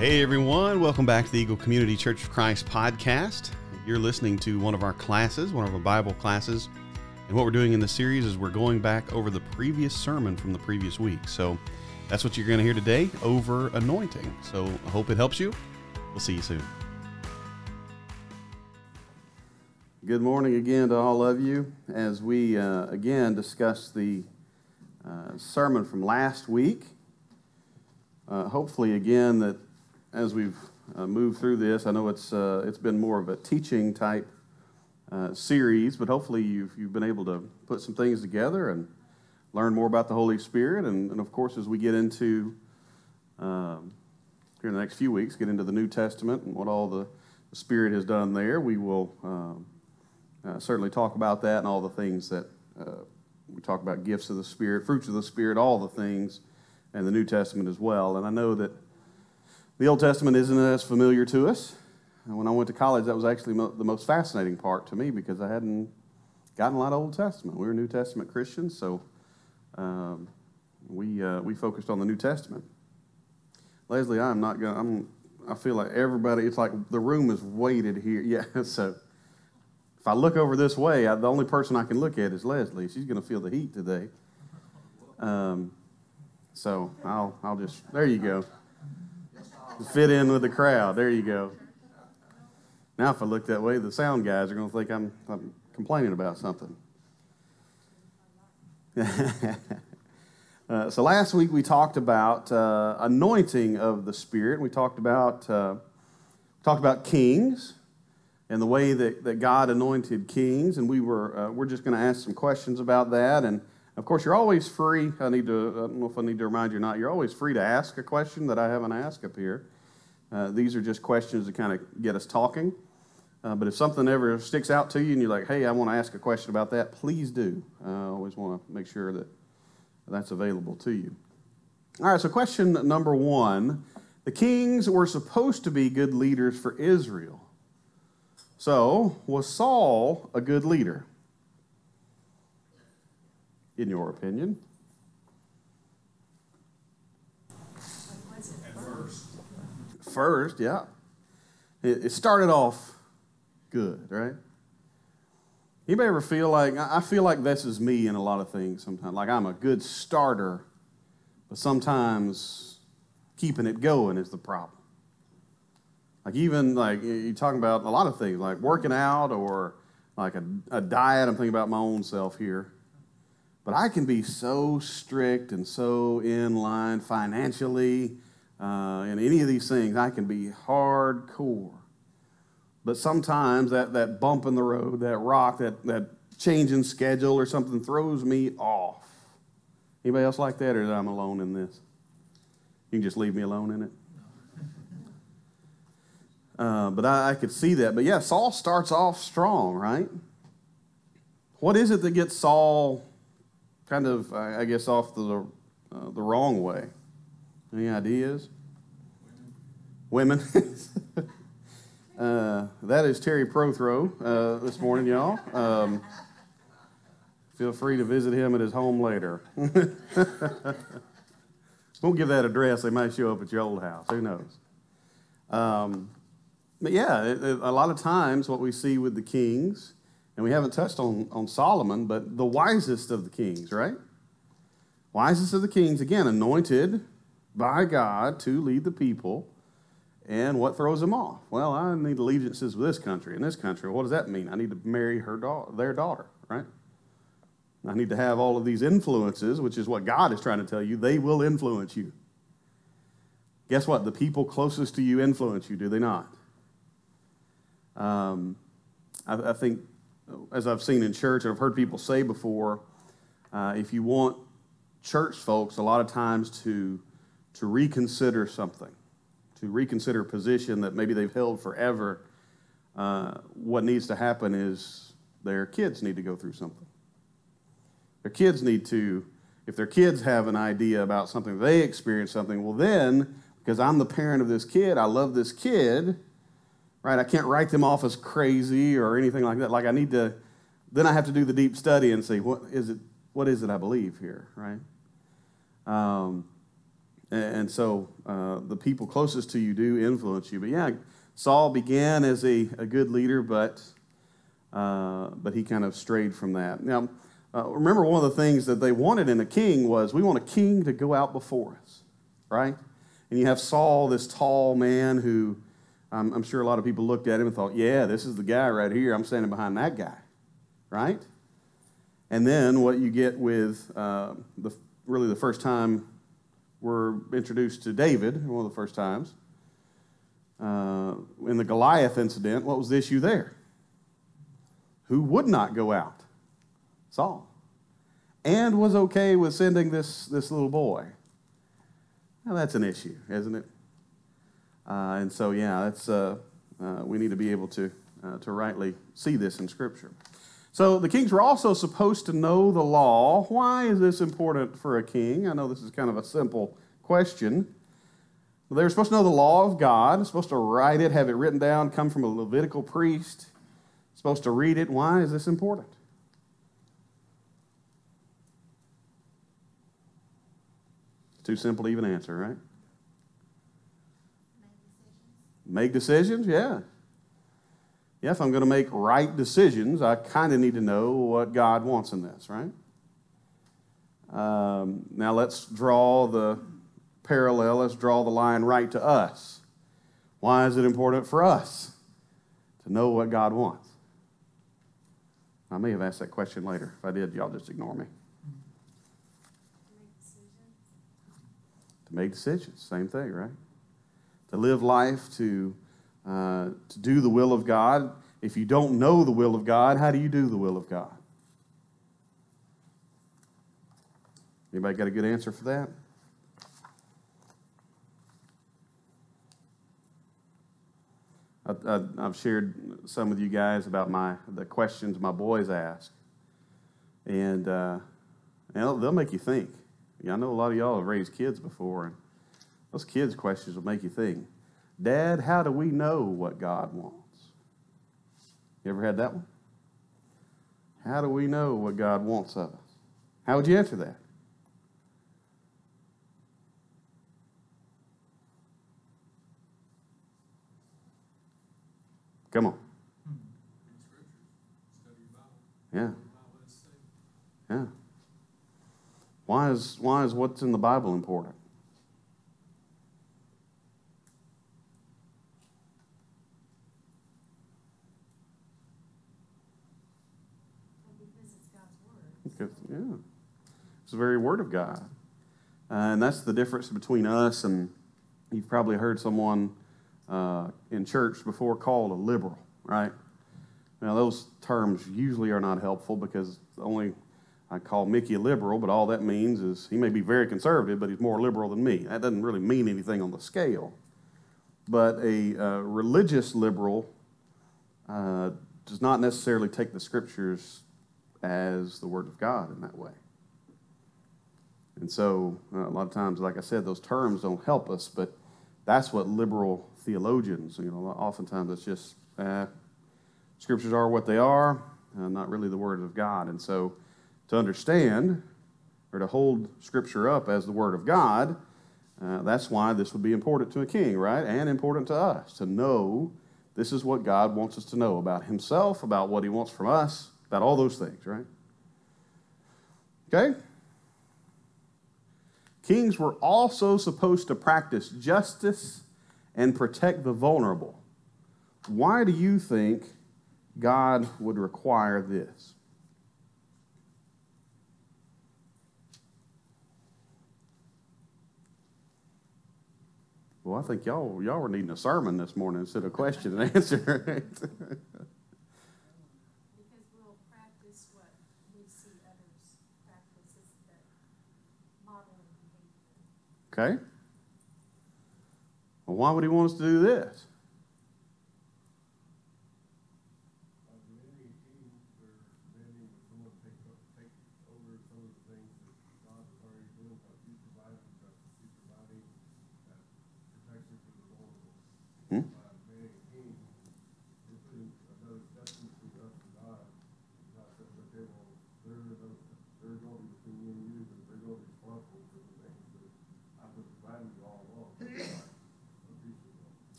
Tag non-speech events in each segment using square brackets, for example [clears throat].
Hey everyone, welcome back to the Eagle Community Church of Christ podcast. You're listening to one of our classes, one of our Bible classes. And what we're doing in the series is we're going back over the previous sermon from the previous week. So that's what you're going to hear today over anointing. So I hope it helps you. We'll see you soon. Good morning again to all of you as we uh, again discuss the uh, sermon from last week. Uh, hopefully, again, that as we've uh, moved through this, I know it's, uh, it's been more of a teaching type uh, series, but hopefully you've, you've been able to put some things together and learn more about the Holy Spirit. And, and of course, as we get into, um, here in the next few weeks, get into the New Testament and what all the, Spirit has done there, we will um, uh, certainly talk about that and all the things that uh, we talk about gifts of the Spirit, fruits of the Spirit, all the things, and the New Testament as well. And I know that the Old Testament isn't as familiar to us. When I went to college, that was actually mo- the most fascinating part to me because I hadn't gotten a lot of Old Testament. We were New Testament Christians, so um, we uh, we focused on the New Testament. Leslie, I'm not gonna. I'm. I feel like everybody. It's like the room is weighted here. [laughs] Yeah. So if I look over this way, I, the only person I can look at is Leslie. She's gonna feel the heat today. Um, so I'll I'll just there you go fit in with the crowd. There you go. Now, if I look that way, the sound guys are going to think I'm, I'm complaining about something. [laughs] uh, so last week we talked about uh, anointing of the Spirit. We talked about uh, talked about kings and the way that, that God anointed kings, and we were uh, we're just going to ask some questions about that. And of course, you're always free. I need to, I don't know if I need to remind you or not, you're always free to ask a question that I haven't asked up here. Uh, these are just questions to kind of get us talking. Uh, but if something ever sticks out to you and you're like, hey, I want to ask a question about that, please do. I always want to make sure that that's available to you. All right, so question number one The kings were supposed to be good leaders for Israel. So, was Saul a good leader? In your opinion? First. First, yeah. It, it started off good, right? Anybody ever feel like, I feel like this is me in a lot of things sometimes. Like I'm a good starter, but sometimes keeping it going is the problem. Like even like you're talking about a lot of things, like working out or like a, a diet. I'm thinking about my own self here. But I can be so strict and so in line financially uh, in any of these things. I can be hardcore. But sometimes that, that bump in the road, that rock, that, that change in schedule or something throws me off. Anybody else like that, or am I alone in this? You can just leave me alone in it. Uh, but I, I could see that. But yeah, Saul starts off strong, right? What is it that gets Saul kind of, I guess, off the, uh, the wrong way. Any ideas? Women. [laughs] uh, that is Terry Prothrow uh, this morning, y'all. Um, feel free to visit him at his home later. [laughs] Won't give that address. They might show up at your old house. Who knows? Um, but yeah, it, it, a lot of times what we see with the kings and we haven't touched on, on Solomon, but the wisest of the kings, right? Wisest of the kings, again, anointed by God to lead the people. And what throws them off? Well, I need allegiances with this country and this country. What does that mean? I need to marry her da- their daughter, right? I need to have all of these influences, which is what God is trying to tell you. They will influence you. Guess what? The people closest to you influence you, do they not? Um, I, I think as I've seen in church, and I've heard people say before, uh, if you want church folks a lot of times to, to reconsider something, to reconsider a position that maybe they've held forever, uh, what needs to happen is their kids need to go through something. Their kids need to, if their kids have an idea about something, they experience something, well, then, because I'm the parent of this kid, I love this kid right? I can't write them off as crazy or anything like that. Like I need to, then I have to do the deep study and see what is it, what is it I believe here, right? Um, and so uh, the people closest to you do influence you. But yeah, Saul began as a, a good leader, but, uh, but he kind of strayed from that. Now, uh, remember, one of the things that they wanted in a king was we want a king to go out before us, right? And you have Saul, this tall man who um, I'm sure a lot of people looked at him and thought, yeah, this is the guy right here. I'm standing behind that guy, right? And then what you get with uh, the, really the first time we're introduced to David, one of the first times, uh, in the Goliath incident, what was the issue there? Who would not go out? Saul. And was okay with sending this, this little boy. Now that's an issue, isn't it? Uh, and so, yeah, that's, uh, uh, we need to be able to, to rightly see this in Scripture. So the kings were also supposed to know the law. Why is this important for a king? I know this is kind of a simple question. They were supposed to know the law of God, supposed to write it, have it written down, come from a Levitical priest, supposed to read it. Why is this important? Too simple to even answer, right? Make decisions, yeah. Yeah, if I'm going to make right decisions, I kind of need to know what God wants in this, right? Um, now let's draw the parallel, let's draw the line right to us. Why is it important for us to know what God wants? I may have asked that question later. If I did, y'all just ignore me. To make decisions, same thing, right? To live life, to uh, to do the will of God. If you don't know the will of God, how do you do the will of God? Anybody got a good answer for that? I, have shared some with you guys about my the questions my boys ask, and, uh, and they'll, they'll, make you think. Yeah, I know a lot of y'all have raised kids before, and those kids' questions will make you think. Dad, how do we know what God wants? You ever had that one? How do we know what God wants of us? How would you answer that? Come on. Yeah. Yeah. Why is, why is what's in the Bible important? Yeah, it's the very Word of God. Uh, and that's the difference between us and you've probably heard someone uh, in church before called a liberal, right? Now, those terms usually are not helpful because only I call Mickey a liberal, but all that means is he may be very conservative, but he's more liberal than me. That doesn't really mean anything on the scale. But a uh, religious liberal uh, does not necessarily take the scriptures as the Word of God in that way. And so, uh, a lot of times, like I said, those terms don't help us, but that's what liberal theologians, you know, oftentimes it's just uh, scriptures are what they are, uh, not really the Word of God. And so, to understand or to hold Scripture up as the Word of God, uh, that's why this would be important to a king, right? And important to us to know this is what God wants us to know about Himself, about what He wants from us, about all those things, right? Okay? Kings were also supposed to practice justice and protect the vulnerable. Why do you think God would require this? Well, I think y'all y'all were needing a sermon this morning instead of question and [laughs] answer. Okay? Well, why would he want us to do this?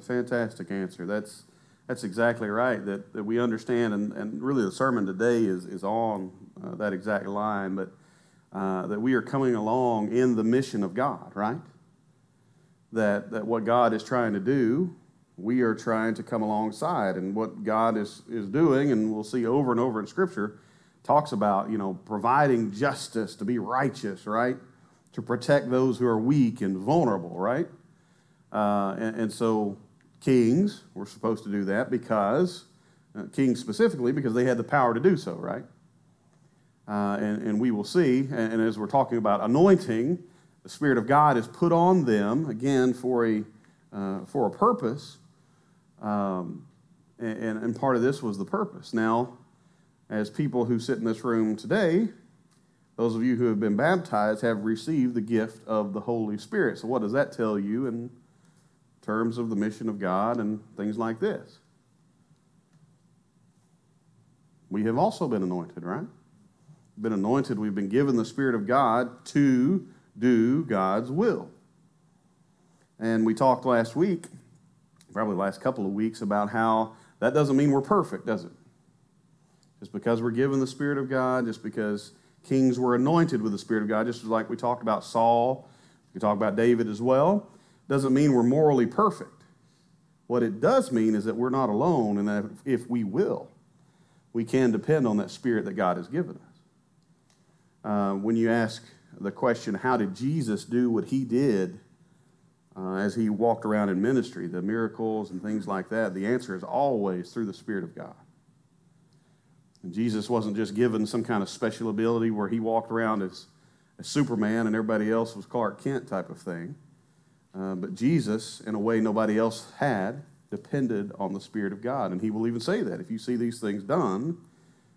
Fantastic answer. That's, that's exactly right, that, that we understand, and, and really the sermon today is, is on uh, that exact line, but uh, that we are coming along in the mission of God, right? That, that what God is trying to do, we are trying to come alongside. And what God is, is doing, and we'll see over and over in Scripture, talks about, you know, providing justice to be righteous, right? To protect those who are weak and vulnerable, right? Uh, and, and, so kings were supposed to do that because, uh, kings specifically, because they had the power to do so, right? Uh, and, and, we will see, and, and, as we're talking about anointing, the Spirit of God is put on them, again, for a, uh, for a purpose. Um, and, and part of this was the purpose. Now, as people who sit in this room today, those of you who have been baptized have received the gift of the Holy Spirit. So, what does that tell you in terms of the mission of God and things like this? We have also been anointed, right? Been anointed, we've been given the Spirit of God to do God's will. And we talked last week, probably last couple of weeks, about how that doesn't mean we're perfect, does it? Just because we're given the Spirit of God, just because kings were anointed with the Spirit of God, just like we talked about Saul, we talk about David as well, doesn't mean we're morally perfect. What it does mean is that we're not alone, and that if we will, we can depend on that Spirit that God has given us. Uh, when you ask the question, how did Jesus do what he did uh, as he walked around in ministry, the miracles and things like that, the answer is always through the Spirit of God. And Jesus wasn't just given some kind of special ability where he walked around as, as Superman and everybody else was Clark Kent type of thing. Uh, but Jesus, in a way nobody else had, depended on the Spirit of God. And he will even say that. If you see these things done,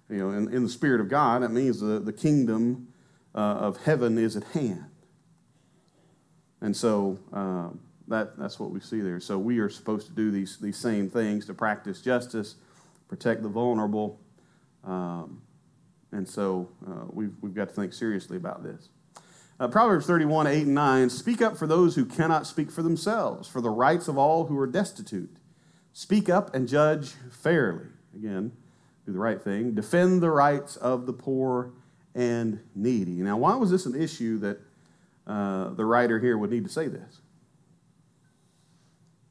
you know, in, in the Spirit of God, that means the, the kingdom uh, of heaven is at hand. And so uh, that, that's what we see there. So we are supposed to do these, these same things to practice justice, protect the vulnerable, um, and so uh, we've, we've got to think seriously about this. Uh, Proverbs 31, 8 and 9 Speak up for those who cannot speak for themselves, for the rights of all who are destitute. Speak up and judge fairly. Again, do the right thing. Defend the rights of the poor and needy. Now, why was this an issue that uh, the writer here would need to say this?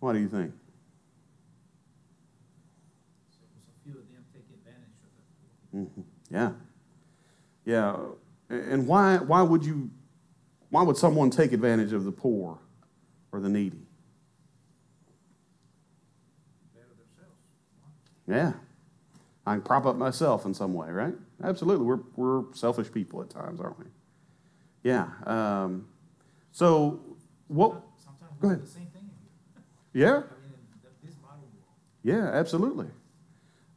Why do you think? Mm-hmm. Yeah. Yeah. And why, why would you, why would someone take advantage of the poor or the needy? Yeah. I can prop up myself in some way, right? Absolutely. We're, we're selfish people at times, aren't we? Yeah. Um, so, what? Sometimes go ahead. the same thing. Yeah. Yeah, absolutely.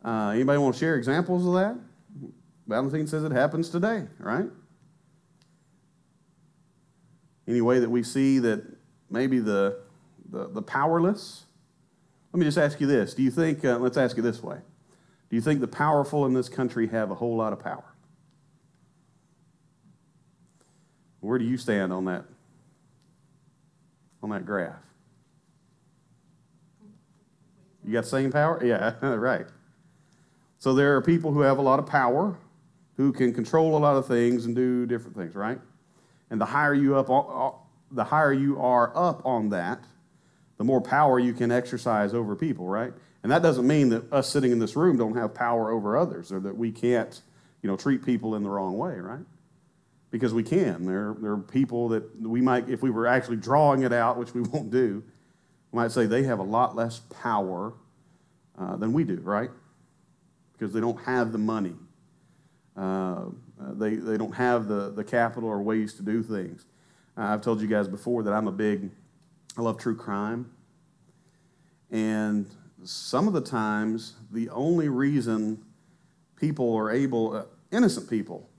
Uh, anybody want to share examples of that? Valentine says it happens today, right? Any way that we see that maybe the, the, the powerless? Let me just ask you this. Do you think, uh, let's ask you this way. Do you think the powerful in this country have a whole lot of power? Where do you stand on that, on that graph? You got the same power? Yeah, [laughs] right. So there are people who have a lot of power, who can control a lot of things and do different things, right? And the higher you up, the higher you are up on that, the more power you can exercise over people, right? And that doesn't mean that us sitting in this room don't have power over others or that we can't, you know, treat people in the wrong way, right? Because we can. There, there are people that we might, if we were actually drawing it out, which we [laughs] won't do, we might say they have a lot less power uh, than we do, right? because they don't have the money. Uh, they, they don't have the, the capital or ways to do things. Uh, I've told you guys before that I'm a big, I love true crime. And some of the times, the only reason people are able, uh, innocent people,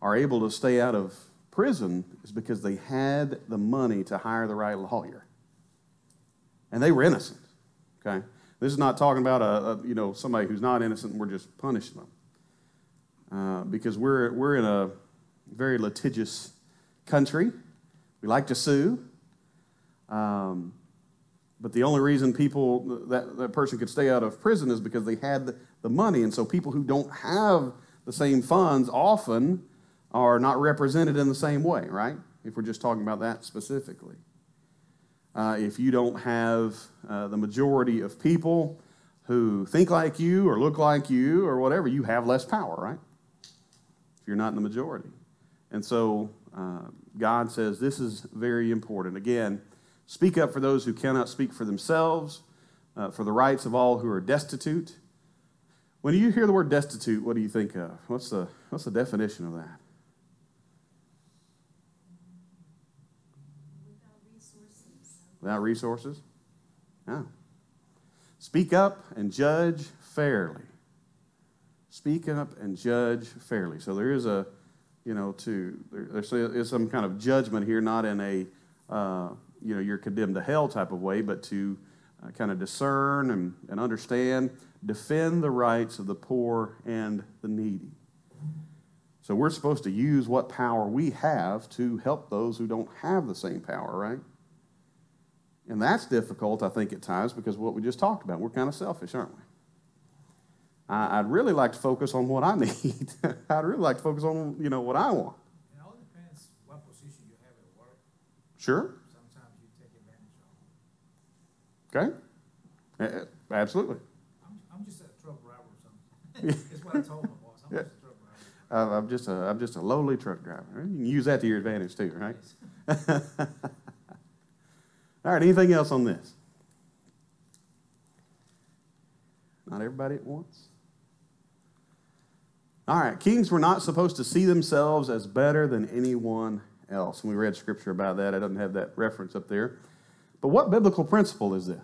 are able to stay out of prison is because they had the money to hire the right lawyer. And they were innocent, okay? This is not talking about a, a you know somebody who's not innocent and we're just punishing them. Uh, because we're, we're in a very litigious country. We like to sue. Um, but the only reason people that, that person could stay out of prison is because they had the, money. And so people who don't have the same funds often are not represented in the same way, right? If we're just talking about that specifically. Uh, if you don't have uh, the majority of people who think like you or look like you or whatever, you have less power, right? If you're not in the majority. And so uh, God says this is very important. Again, speak up for those who cannot speak for themselves, uh, for the rights of all who are destitute. When you hear the word destitute, what do you think of? What's the, what's the definition of that? Without resources? Yeah. Speak up and judge fairly. Speak up and judge fairly. So there is a, you know, to there, there's some kind of judgment here, not in a, uh, you know, you're condemned to hell type of way, but to uh, kind of discern and, and understand, defend the rights of the poor and the needy. So we're supposed to use what power we have to help those who don't have the same power, right? And that's difficult, I think, at times because what we just talked about, we're kind of selfish, aren't we? I, would really like to focus on what I need. [laughs] I'd really like to focus on, you know, what I want. It all depends what position you have at work. Sure. Sometimes you take advantage of. Okay. Absolutely. I'm, I'm just a truck driver or something. [laughs] That's what I told my boss. I'm yeah. just a truck driver. I'm just a, I'm just a lowly truck driver. You can use that to your advantage too, right? [laughs] All right, anything else on this? Not everybody at once? All right, kings were not supposed to see themselves as better than anyone else. And we read scripture about that. I don't have that reference up there. But what biblical principle is this?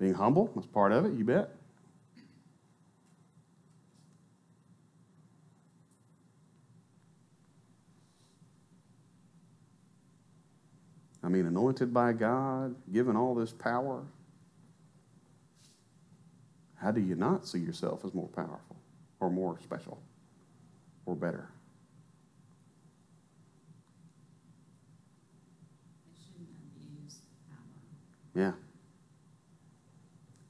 Being humble. Being humble, that's part of it, you bet. I mean, anointed by God, given all this power. How do you not see yourself as more powerful or more special or better? Yeah.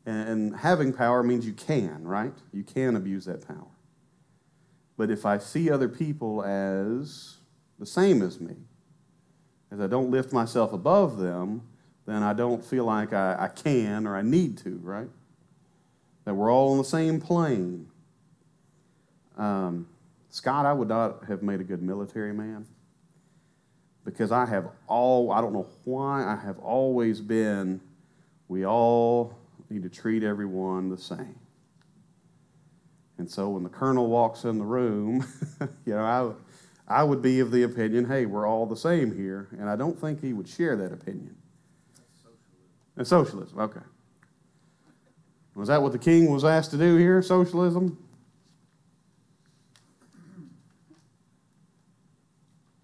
And having power means you can, right? You can abuse that power. But if I see other people as the same as me, as I don't lift myself above them, then I don't feel like I, I can or I need to, right? That we're all on the same plane. Um, Scott, I would not have made a good military man because I have all, I don't know why, I have always been, we all need to treat everyone the same. And so when the colonel walks in the room, [laughs] you know, I, I would be of the opinion, hey, we're all the same here, and I don't think he would share that opinion. That's socialism. socialism, okay. Was that what the king was asked to do here? Socialism?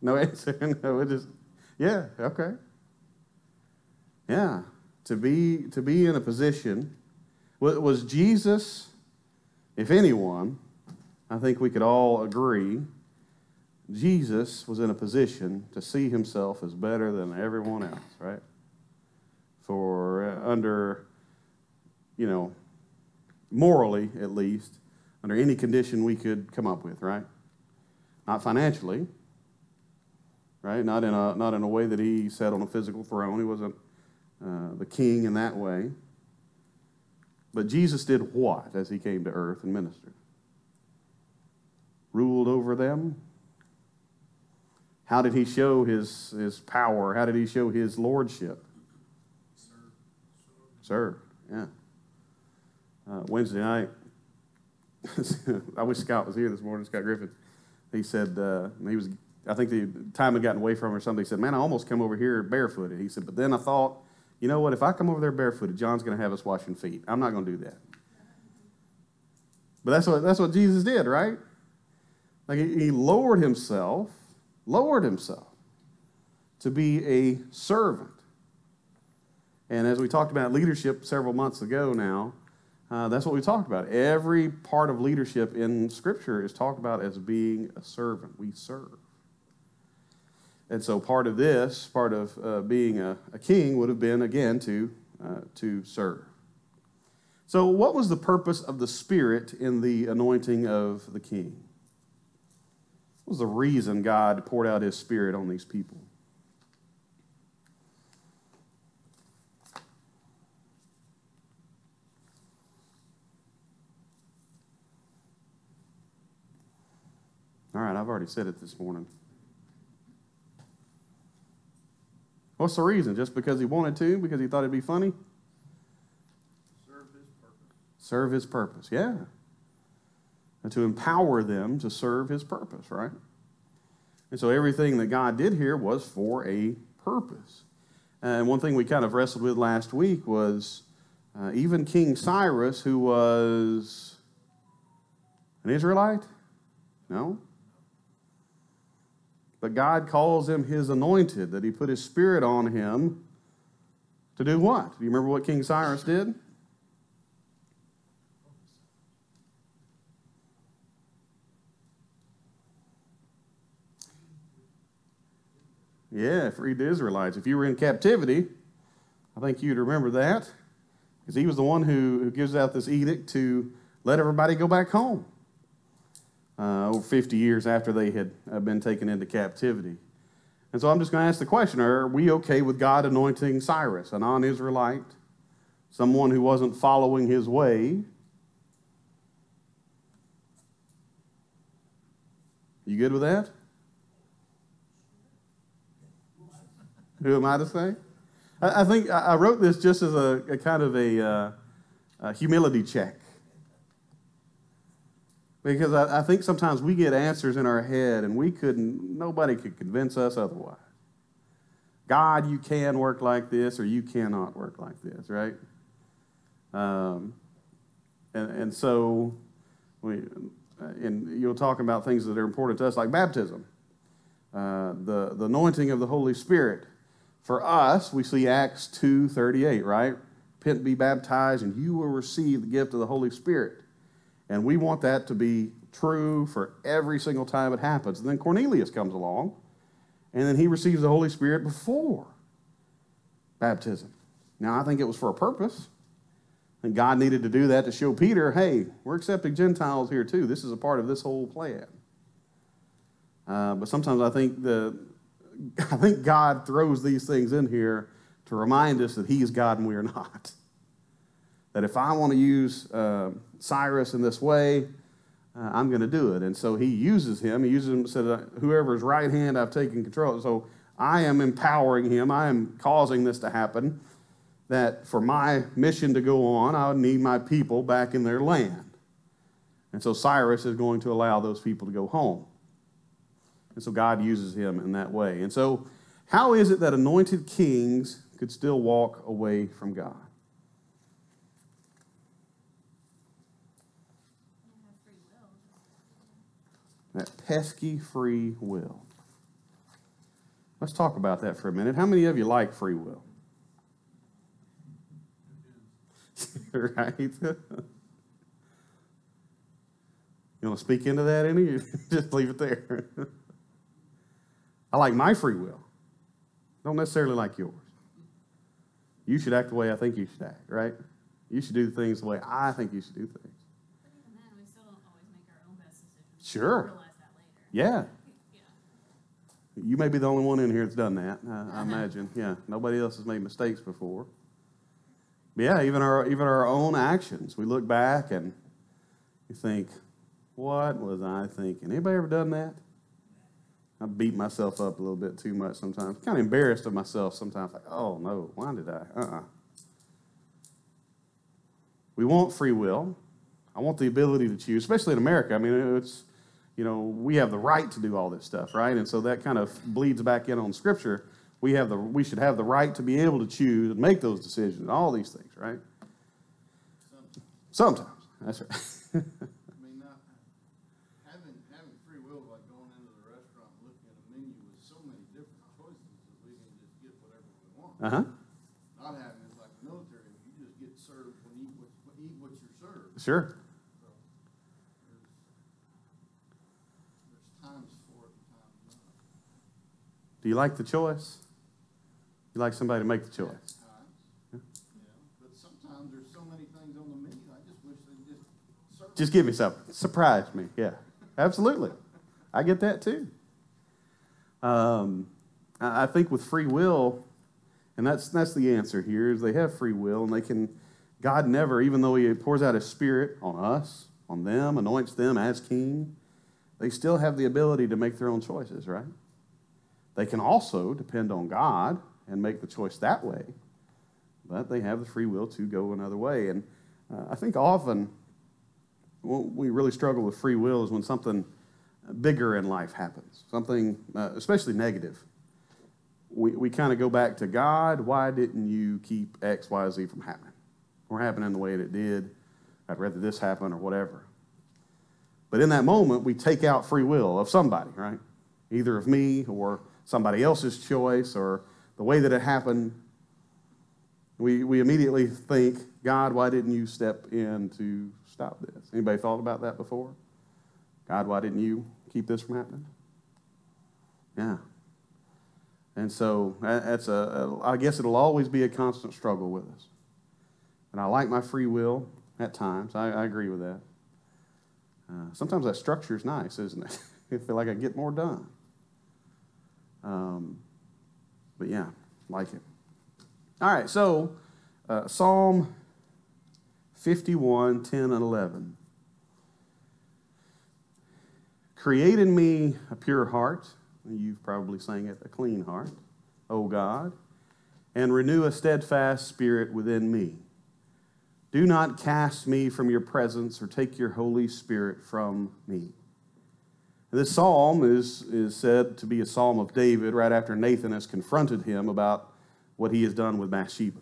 No answer. [laughs] no, it is. Yeah. Okay. Yeah. To be to be in a position was Jesus, if anyone, I think we could all agree Jesus was in a position to see himself as better than everyone else, right? For uh, under, you know, morally at least, under any condition we could come up with, right? Not financially, right? Not in a not in a way that he sat on a physical throne. He wasn't uh, the king in that way. But Jesus did what as he came to earth and ministered? Ruled over them, how did he show his, his power? How did he show his lordship? Serve. yeah. Uh, Wednesday night, [laughs] I wish Scott was here this morning, Scott Griffin. He said, uh, he was, I think the time had gotten away from him or something. He said, Man, I almost come over here barefooted. He said, But then I thought, you know what? If I come over there barefooted, John's going to have us washing feet. I'm not going to do that. But that's what, that's what Jesus did, right? Like he, he lowered himself lowered himself to be a servant. And as we talked about leadership several months ago now, uh, that's what we talked about. Every part of leadership in Scripture is talked about as being a servant. We serve. And so part of this, part of uh, being a, a king, would have been, again, to, uh, to serve. So, what was the purpose of the Spirit in the anointing of the king? What was the reason God poured out his Spirit on these people? All right, I've already said it this morning. What's the reason? Just because he wanted to? Because he thought it'd be funny? Serve his purpose. Serve his purpose, yeah. And to empower them to serve his purpose, right? And so everything that God did here was for a purpose. And one thing we kind of wrestled with last week was uh, even King Cyrus, who was an Israelite? No. But God calls him his anointed, that he put his spirit on him to do what? Do you remember what King Cyrus did? Yeah, freed the Israelites. If you were in captivity, I think you'd remember that. Because he was the one who, who gives out this edict to let everybody go back home uh, over 50 years after they had uh, been taken into captivity. And so I'm just going to ask the question Are we okay with God anointing Cyrus, a non Israelite, someone who wasn't following his way? You good with that? Who am I to say? I, I think I wrote this just as a, a kind of a, uh, a humility check. Because I, I think sometimes we get answers in our head and we couldn't, nobody could convince us otherwise. God, you can work like this or you cannot work like this, right? Um, and, and so, we, and you'll talk about things that are important to us, like baptism, uh, the, the anointing of the Holy Spirit. For us, we see Acts 2.38, right? Repent be baptized, and you will receive the gift of the Holy Spirit. And we want that to be true for every single time it happens. And then Cornelius comes along, and then he receives the Holy Spirit before baptism. Now, I think it was for a purpose. And God needed to do that to show Peter, hey, we're accepting Gentiles here too. This is a part of this whole plan. Uh, but sometimes I think the [laughs] I think God throws these things in here to remind us that He is God and we are not. That if I want to use uh, Cyrus in this way, uh, I'm going to do it. And so He uses him. He uses him, said, Whoever's right hand, I've taken control. So I am empowering him. I am causing this to happen. That for my mission to go on, I would need my people back in their land. And so Cyrus is going to allow those people to go home. And so God uses him in that way. And so, how is it that anointed kings could still walk away from God? That pesky free will. Let's talk about that for a minute. How many of you like free will? [laughs] right? [laughs] you want to speak into that any? [laughs] Just leave it there. I like my free will. Don't necessarily like yours. You should act the way I think you should act, right? You should do things the way I think you should do things. But even then, we still don't always make our own best decisions. Sure. We realize that later. Yeah. You may be the only one in here that's done that. I, I uh-huh. imagine. Yeah. Nobody else has made mistakes before. But yeah, even our even our own actions. We look back and you think, "What was I thinking?" Anybody ever done that? I beat myself up a little bit too much sometimes. Kind of embarrassed of myself sometimes. Like, "Oh no, why did I?" Uh-uh. We want free will. I want the ability to choose, especially in America. I mean, it's you know, we have the right to do all this stuff, right? And so that kind of bleeds back in on Scripture. We have the we should have the right to be able to choose and make those decisions and all these things, right? Sometimes. That's right. I mean, not, having, having free will, like going into the restaurant and looking at a menu with so many different choices that we can just get whatever we want. uh huh. Not having it like the military, you just get served when you eat what, eat what you're served. Sure. So there's, there's times for it and times not. Do you like the choice? You like somebody to make the choice? Know, but sometimes there's so many things on the menu, I just wish they'd just serve. Just give me something. Surprise me. Yeah, [laughs] absolutely. I get that too. Um, I I think with free will, and that's that's the answer here is they have free will and they can. God never, even though He pours out His Spirit on us, on them, anoints them as King, they still have the ability to make their own choices, right? They can also depend on God and make the choice that way, but they have the free will to go another way. And uh, I think often we really struggle with free will is when something bigger in life happens, something uh, especially negative. We, we kind of go back to God, why didn't you keep X, Y, Z from happening? Or happening the way that it did? I'd rather this happen or whatever. But in that moment, we take out free will of somebody, right? Either of me or somebody else's choice or the way that it happened. We, we immediately think, God, why didn't you step in to stop this? Anybody thought about that before? God, why didn't you keep this from happening? Yeah. And so that- that's a, I guess it'll always be a constant struggle with us. And I like my free will at times. I, I agree with that. Uh, sometimes that structure is nice, isn't it? [laughs] I feel like I get more done. Um, but yeah, like it. All right, so uh, Psalm 51, 10, and 11. Create in me a pure heart. You've probably sang it, a clean heart, O God, and renew a steadfast spirit within me. Do not cast me from your presence or take your Holy Spirit from me. This psalm is, is said to be a psalm of David right after Nathan has confronted him about what he has done with Bathsheba.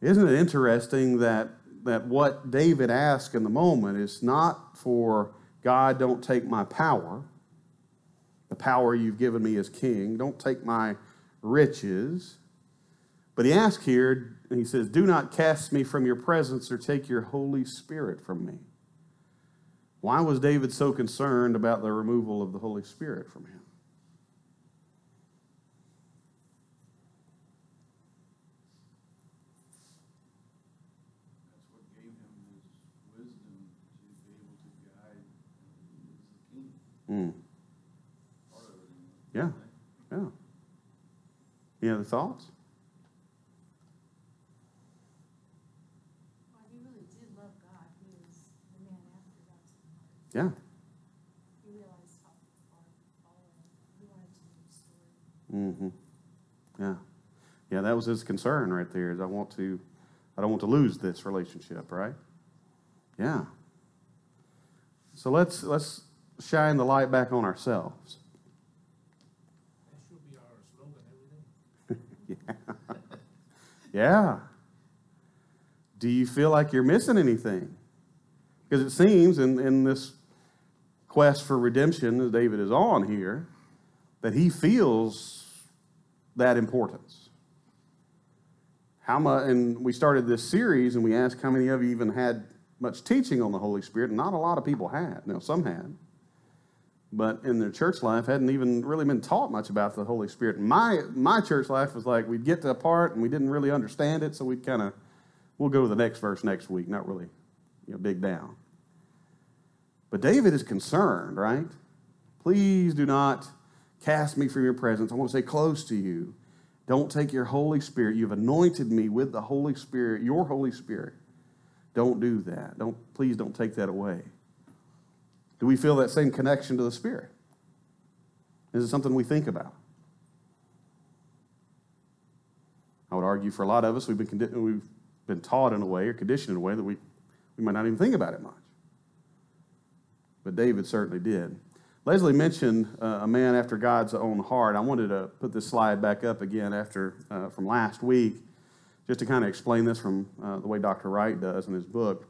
Isn't it interesting that, that what David asks in the moment is not for God, don't take my power, the power you've given me as king, don't take my riches. But he asks here, he says, Do not cast me from your presence or take your Holy Spirit from me. Why was David so concerned about the removal of the Holy Spirit from him? That's what gave him his wisdom to be able to guide as the king, Mm. part of it. anyway. Yeah, yeah. Any other thoughts? Well, he really did love God. He was the man after God's own heart. Yeah. He realized how far fallen he wanted to be restored. Mm-hmm. Yeah. Yeah, that was his concern right there. Is I want to, I don't want to lose this relationship, right? Yeah. So let's let's shine the light back on ourselves. That should be our slogan every day. [laughs] Yeah. Do you feel like you're missing anything? Because it seems in, in this quest for redemption that David is on here, that he feels that importance. How much, and we started this series and we asked how many of you even had much teaching on the Holy Spirit. and Not a lot of people had. Now, some had. But in their church life, hadn't even really been taught much about the Holy Spirit. My, my church life was like we'd get to a part and we didn't really understand it, so we'd kind of, we'll go to the next verse next week, not really you know, dig down. But David is concerned, right? Please do not cast me from your presence. I want to stay close to you. Don't take your Holy Spirit. You've anointed me with the Holy Spirit, your Holy Spirit. Don't do that. Don't please don't take that away. Do we feel that same connection to the Spirit? Is it something we think about? I would argue for a lot of us, we've been, we've been taught in a way or conditioned in a way that we, we might not even think about it much. But David certainly did. Leslie mentioned uh, a man after God's own heart. I wanted to put this slide back up again after uh, from last week, just to kind of explain this from uh, the way Dr. Wright does in his book.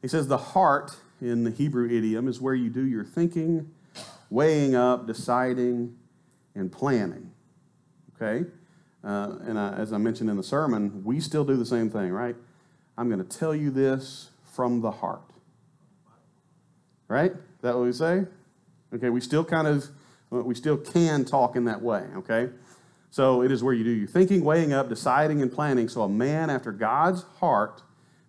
He says the heart in the Hebrew idiom is where you do your thinking, weighing up, deciding, and planning. Okay? Uh, and as I mentioned in the sermon, we still do the same thing, right? I'm going to tell you this from the heart. Right? Is that what we say? Okay, we still kind of we still can talk in that way, okay? So it is where you do your thinking, weighing up, deciding, and planning. So a man after God's heart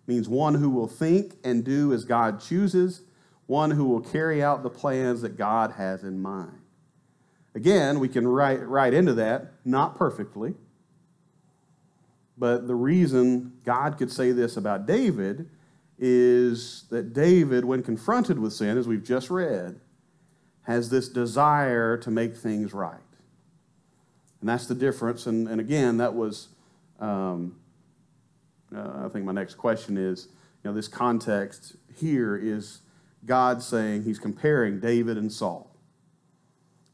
means one who will think and do as God chooses, one who will carry out the plans that God has in mind. Again, we can write right into that, not perfectly. But the reason God could say this about David is that David, when confronted with sin, as we've just read, has this desire to make things right. And that's the difference. And, and again, that was, um, uh, I think my next question is you know, this context here is God saying he's comparing David and Saul.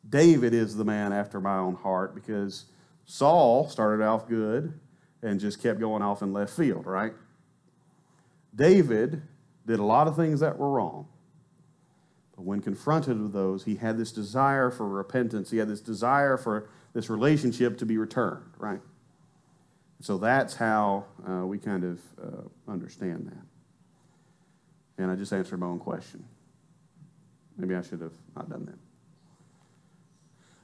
David is the man after my own heart because Saul started off good and just kept going off in left field, right? David did a lot of things that were wrong. But when confronted with those, he had this desire for repentance. He had this desire for this relationship to be returned, right? So that's how uh, we kind of uh, understand that. And I just answered my own question. Maybe I should have not done that.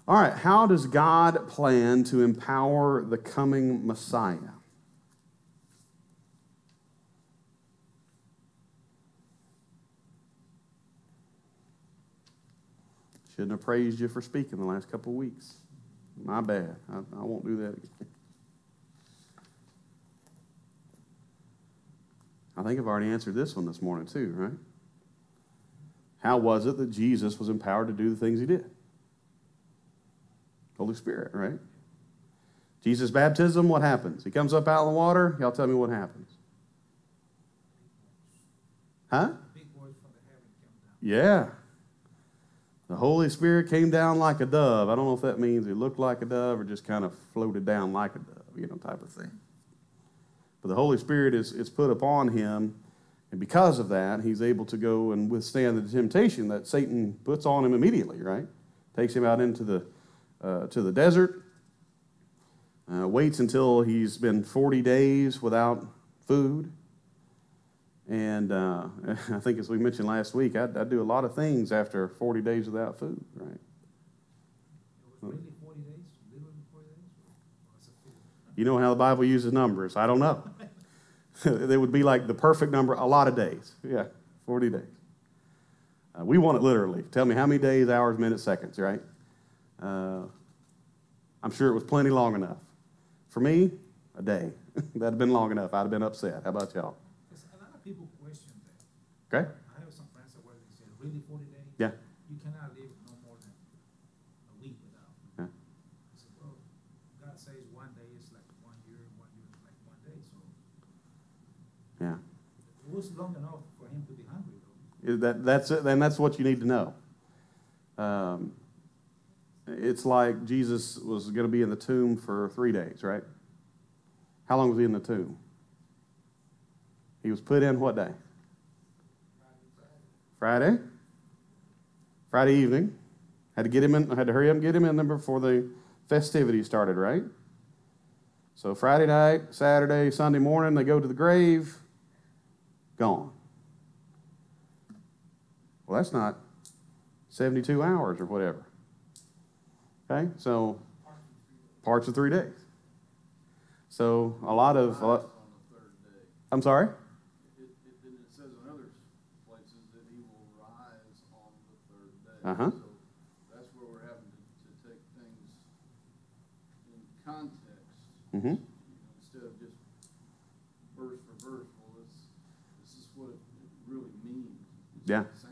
All right, how does God plan to empower the coming Messiah? Shouldn't have praised you for speaking the last couple of weeks. My bad. I, I won't do that again. I think I've already answered this one this morning, too, right? How was it that Jesus was empowered to do the things he did? Holy Spirit, right? Jesus' baptism, what happens? He comes up out of the water. Y'all tell me what happens. Huh? Big voice from the heaven came down. Yeah. The Holy Spirit came down like a dove. I don't know if that means he looked like a dove or just kind of floated down like a dove, you know, type of thing. But the Holy Spirit is, is put upon him, and because of that, he's able to go and withstand the temptation that Satan puts on him immediately, right? Takes him out into the, uh, to the desert, uh, waits until he's been 40 days without food. And uh, [laughs] I think, as we mentioned last week, I, I do a lot of things after 40 days without food, right? It was really forty days, literally forty days, or was it fifty? You know how the Bible uses numbers. I don't know. [laughs] it would be like the perfect number, a lot of days. Yeah, 40 days. Uh, we want it literally. Tell me how many days, hours, minutes, seconds, right? Uh, I'm sure it was plenty long enough. For me, a day. [laughs] That'd have been long enough. I'd have been upset. How about y'all? Because a lot of people question that. Okay? I have some friends that work, they say, really forty days? Yeah. You cannot live no more than a week without. Yeah. I said, well, God says one day is like one year, one year is like one day, so Yeah. it was long enough for him to be hungry though. Is That, that's it, and that's what you need to know. Um, it's like Jesus was going to be in the tomb for three days, right? How long was he in the tomb? He was put in what day? Friday. Friday evening. Had to get him in. I had to hurry up and get him in there before the festivities started, right? So Friday night, Saturday, Sunday morning, they go to the grave. Gone. Well, that's not 72 hours or whatever. Okay, so parts of three days. So a lot of, a lot. I'm sorry? It, it, then it says in other places that he will rise on the day. Uh-huh. So that's where we're having to, to take things in context. Mm-hmm. you know, Instead of just verse for verse, well, this, this is what it really means. It's Yeah. as, as,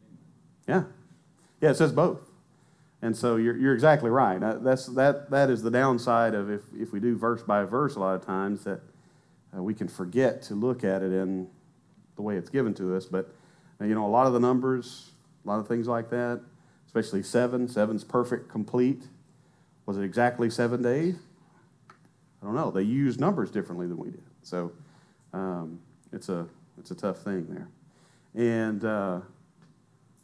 anyway. Yeah. Yeah, it says both. And so you're, you're exactly right. Uh, That's, that, that is the downside of if, if we do verse by verse a lot of times that uh, we can forget to look at it in the way it's given to us. But, uh, you know, a lot of the numbers, a lot of things like that, especially seven, seven's perfect, complete. Was it exactly seven days? I don't know. They use numbers differently than we did. So um, it's, a, it's a tough thing there. And, uh,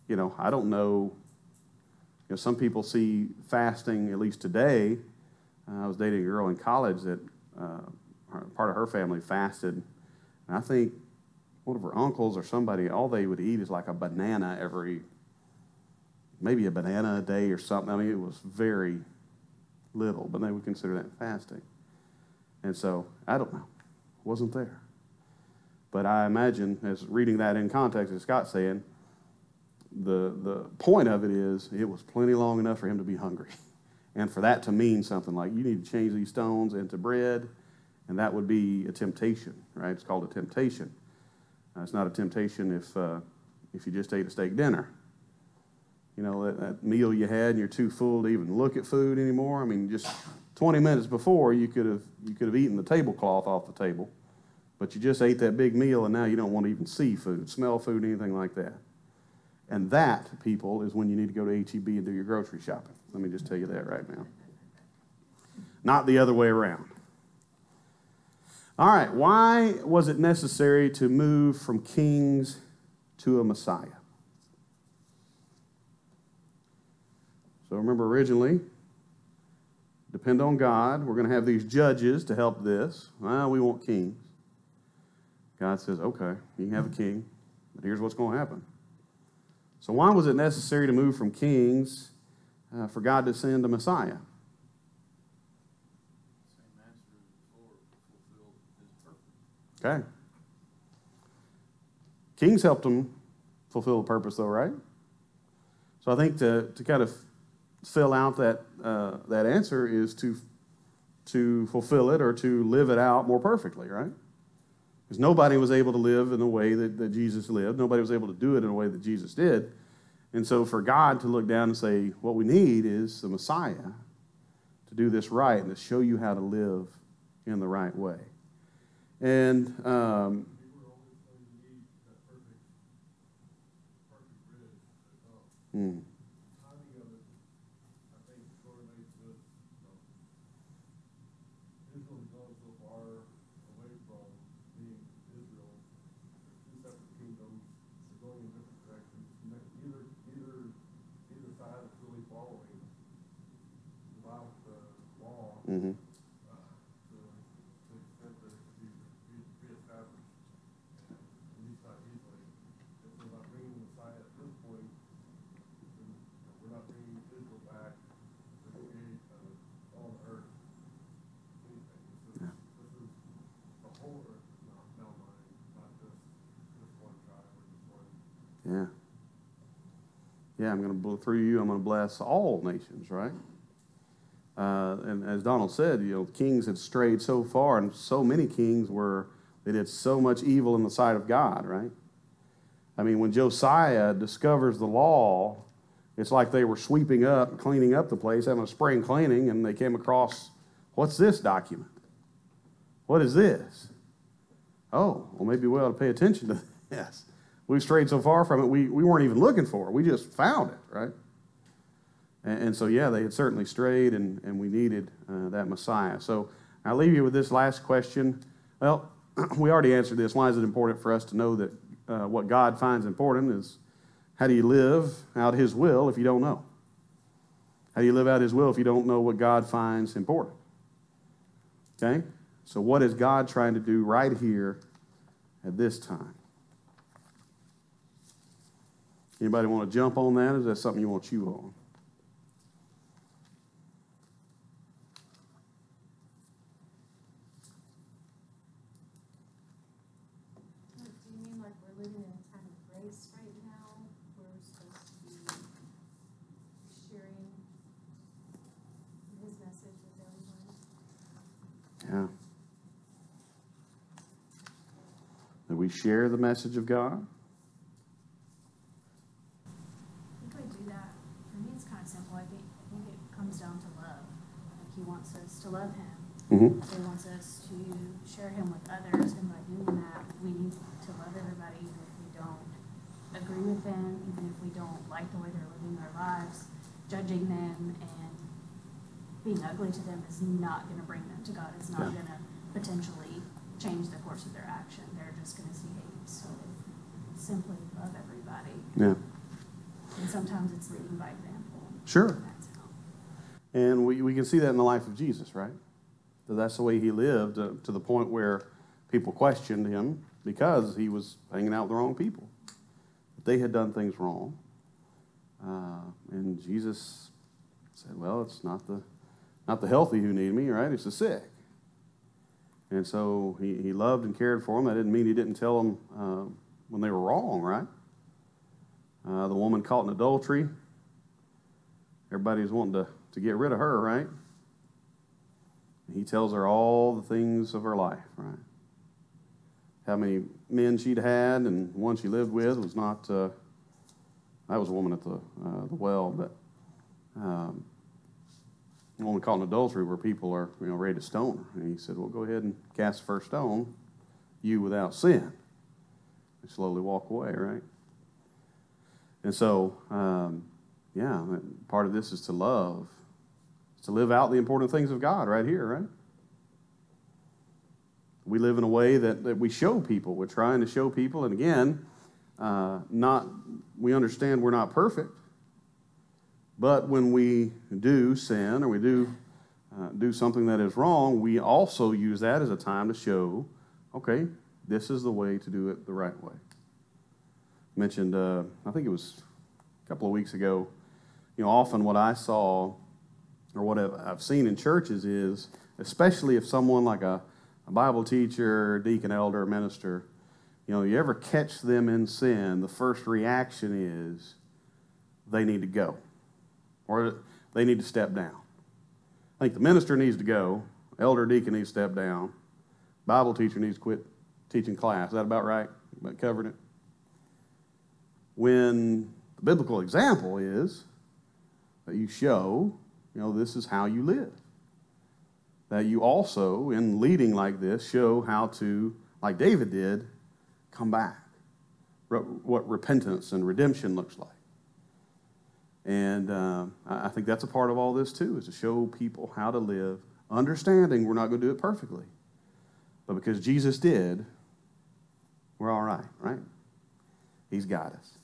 you know, I don't know. You know, some people see fasting, at least today. Uh, I was dating a girl in college that uh, part of her family fasted. And I think one of her uncles or somebody, all they would eat is like a banana every maybe a banana a day or something. I mean, it was very little, but they would consider that fasting. And so, I don't know. Wasn't there. But I imagine, as reading that in context, as Scott's saying, the, the point of it is it was plenty long enough for him to be hungry. [laughs] And for that to mean something like you need to change these stones into bread, and that would be a temptation, right? It's called a temptation. Uh, it's not a temptation if, uh, if you just ate a steak dinner. You know, that, that meal you had and you're too full to even look at food anymore. I mean, just 20 minutes before, you could have, you could have eaten the tablecloth off the table, but you just ate that big meal and now you don't want to even see food, smell food, anything like that. And that, people, is when you need to go to HEB and do your grocery shopping. Let me just tell you that right now. Not the other way around. All right, why was it necessary to move from kings to a Messiah? So remember, originally, depend on God. We're going to have these judges to help this. Well, we want kings. God says, okay, you can have a king, but here's what's going to happen. So, why was it necessary to move from kings uh, for God to send a Messiah? Same answer as before, fulfill his purpose. Okay. Kings helped them fulfill the purpose, though, right? So I think to, to kind of fill out that, uh, that answer is to, to fulfill it or to live it out more perfectly, right? Because nobody was able to live in the way that, that Jesus lived. Nobody was able to do it in a way that Jesus did. And so for God to look down and say, what we need is the Messiah to do this right and to show you how to live in the right way. And um, hmm, timing of it, I think correlates with, you know, Israel's gone so far away from being Israel. They're two separate kingdoms, they're going in different directions. Ne- Neither, neither, neither side is really following the Bible, the law, mhm. uh, to, to the extent that it could be re- reestablished. And at least not easily. If we're not bringing the Messiah at this point, then you know, we're not bringing Israel back to create, uh, all the earth. Anything. This is, this is the whole earth is now, now mine, not just, just one tribe or just one. Yeah. Yeah, I'm going to, through you, I'm going to bless all nations, right? Uh, and as Donald said, you know, kings had strayed so far, and so many kings were, they did so much evil in the sight of God, right? I mean, when Josiah discovers the law, it's like they were sweeping up, cleaning up the place, having a spring cleaning, and they came across, what's this document? What is this? Oh, well, maybe we ought to pay attention to [laughs] this. We've strayed so far from it, we, we weren't even looking for it. We just found it, right? And, and so, yeah, they had certainly strayed, and, and we needed uh, that Messiah. So I'll leave you with this last question. Well, [clears throat] we already answered this. Why is it important for us to know that uh, what God finds important is how do you live out His will if you don't know? How do you live out His will if you don't know what God finds important? Okay? So, what is God trying to do right here at this time? Anybody want to jump on that? Is that something you want to chew on? Do you mean like we're living in a time of grace right now? We're supposed to be sharing his message with everyone? Yeah. That we share the message of God? I think I do that. For me, it's kind of simple. I think, I think it comes down to love. Like he wants us to love him. Mm-hmm. He wants us to share him with others, and by doing that, we need to love everybody, even if we don't agree with them, even if we don't like the way they're living their lives. Judging them and being ugly to them is not going to bring them to God. It's not Yeah. going to potentially change the course of their action. They're just going to see hate. So simply love everybody. Yeah. And sometimes it's leading by example. Sure. And we, we can see that in the life of Jesus, right? That that's the way he lived uh, to the point where people questioned him because he was hanging out with the wrong people. They had done things wrong. Uh, and Jesus said, Well, it's not the, not the healthy who need me, right? It's the sick. And so he, he loved and cared for them. That didn't mean he didn't tell them uh, when they were wrong, right? Uh, the woman caught in adultery, everybody's wanting to, to get rid of her, right? He tells her all the things of her life, right? How many men she'd had, and one she lived with was not. Uh, that was a woman at the uh, the well, but um, caught in adultery, where people are you know ready to stone her. And he said, "Well, go ahead and cast the first stone, you without sin." And slowly walk away, right? And so, um, yeah, part of this is to love to live out the important things of God right here, right? We live in a way that, that we show people. We're trying to show people, and again, uh, not we understand we're not perfect, but when we do sin or we do uh, do something that is wrong, we also use that as a time to show, okay, this is the way to do it the right way. Mentioned, uh, I think it was a couple of weeks ago. You know, often what I saw or what I've, seen in churches is, especially if someone like a, a Bible teacher, deacon, elder, minister, you know, you ever catch them in sin, the first reaction is they need to go or they need to step down. I think the minister needs to go, elder, deacon needs to step down, Bible teacher needs to quit teaching class. Is that about right? About covered it? When the biblical example is that you show you know, this is how you live. That you also, in leading like this, show how to, like David did, come back. Re- what repentance and redemption looks like. And uh, I I think that's a part of all this too, is to show people how to live, understanding we're not going to do it perfectly. But because Jesus did, we're all right, right? He's got us.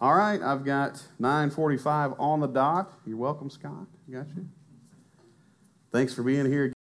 All right, I've got 945 on the dot. You're welcome, Scott. Got you. Thanks for being here.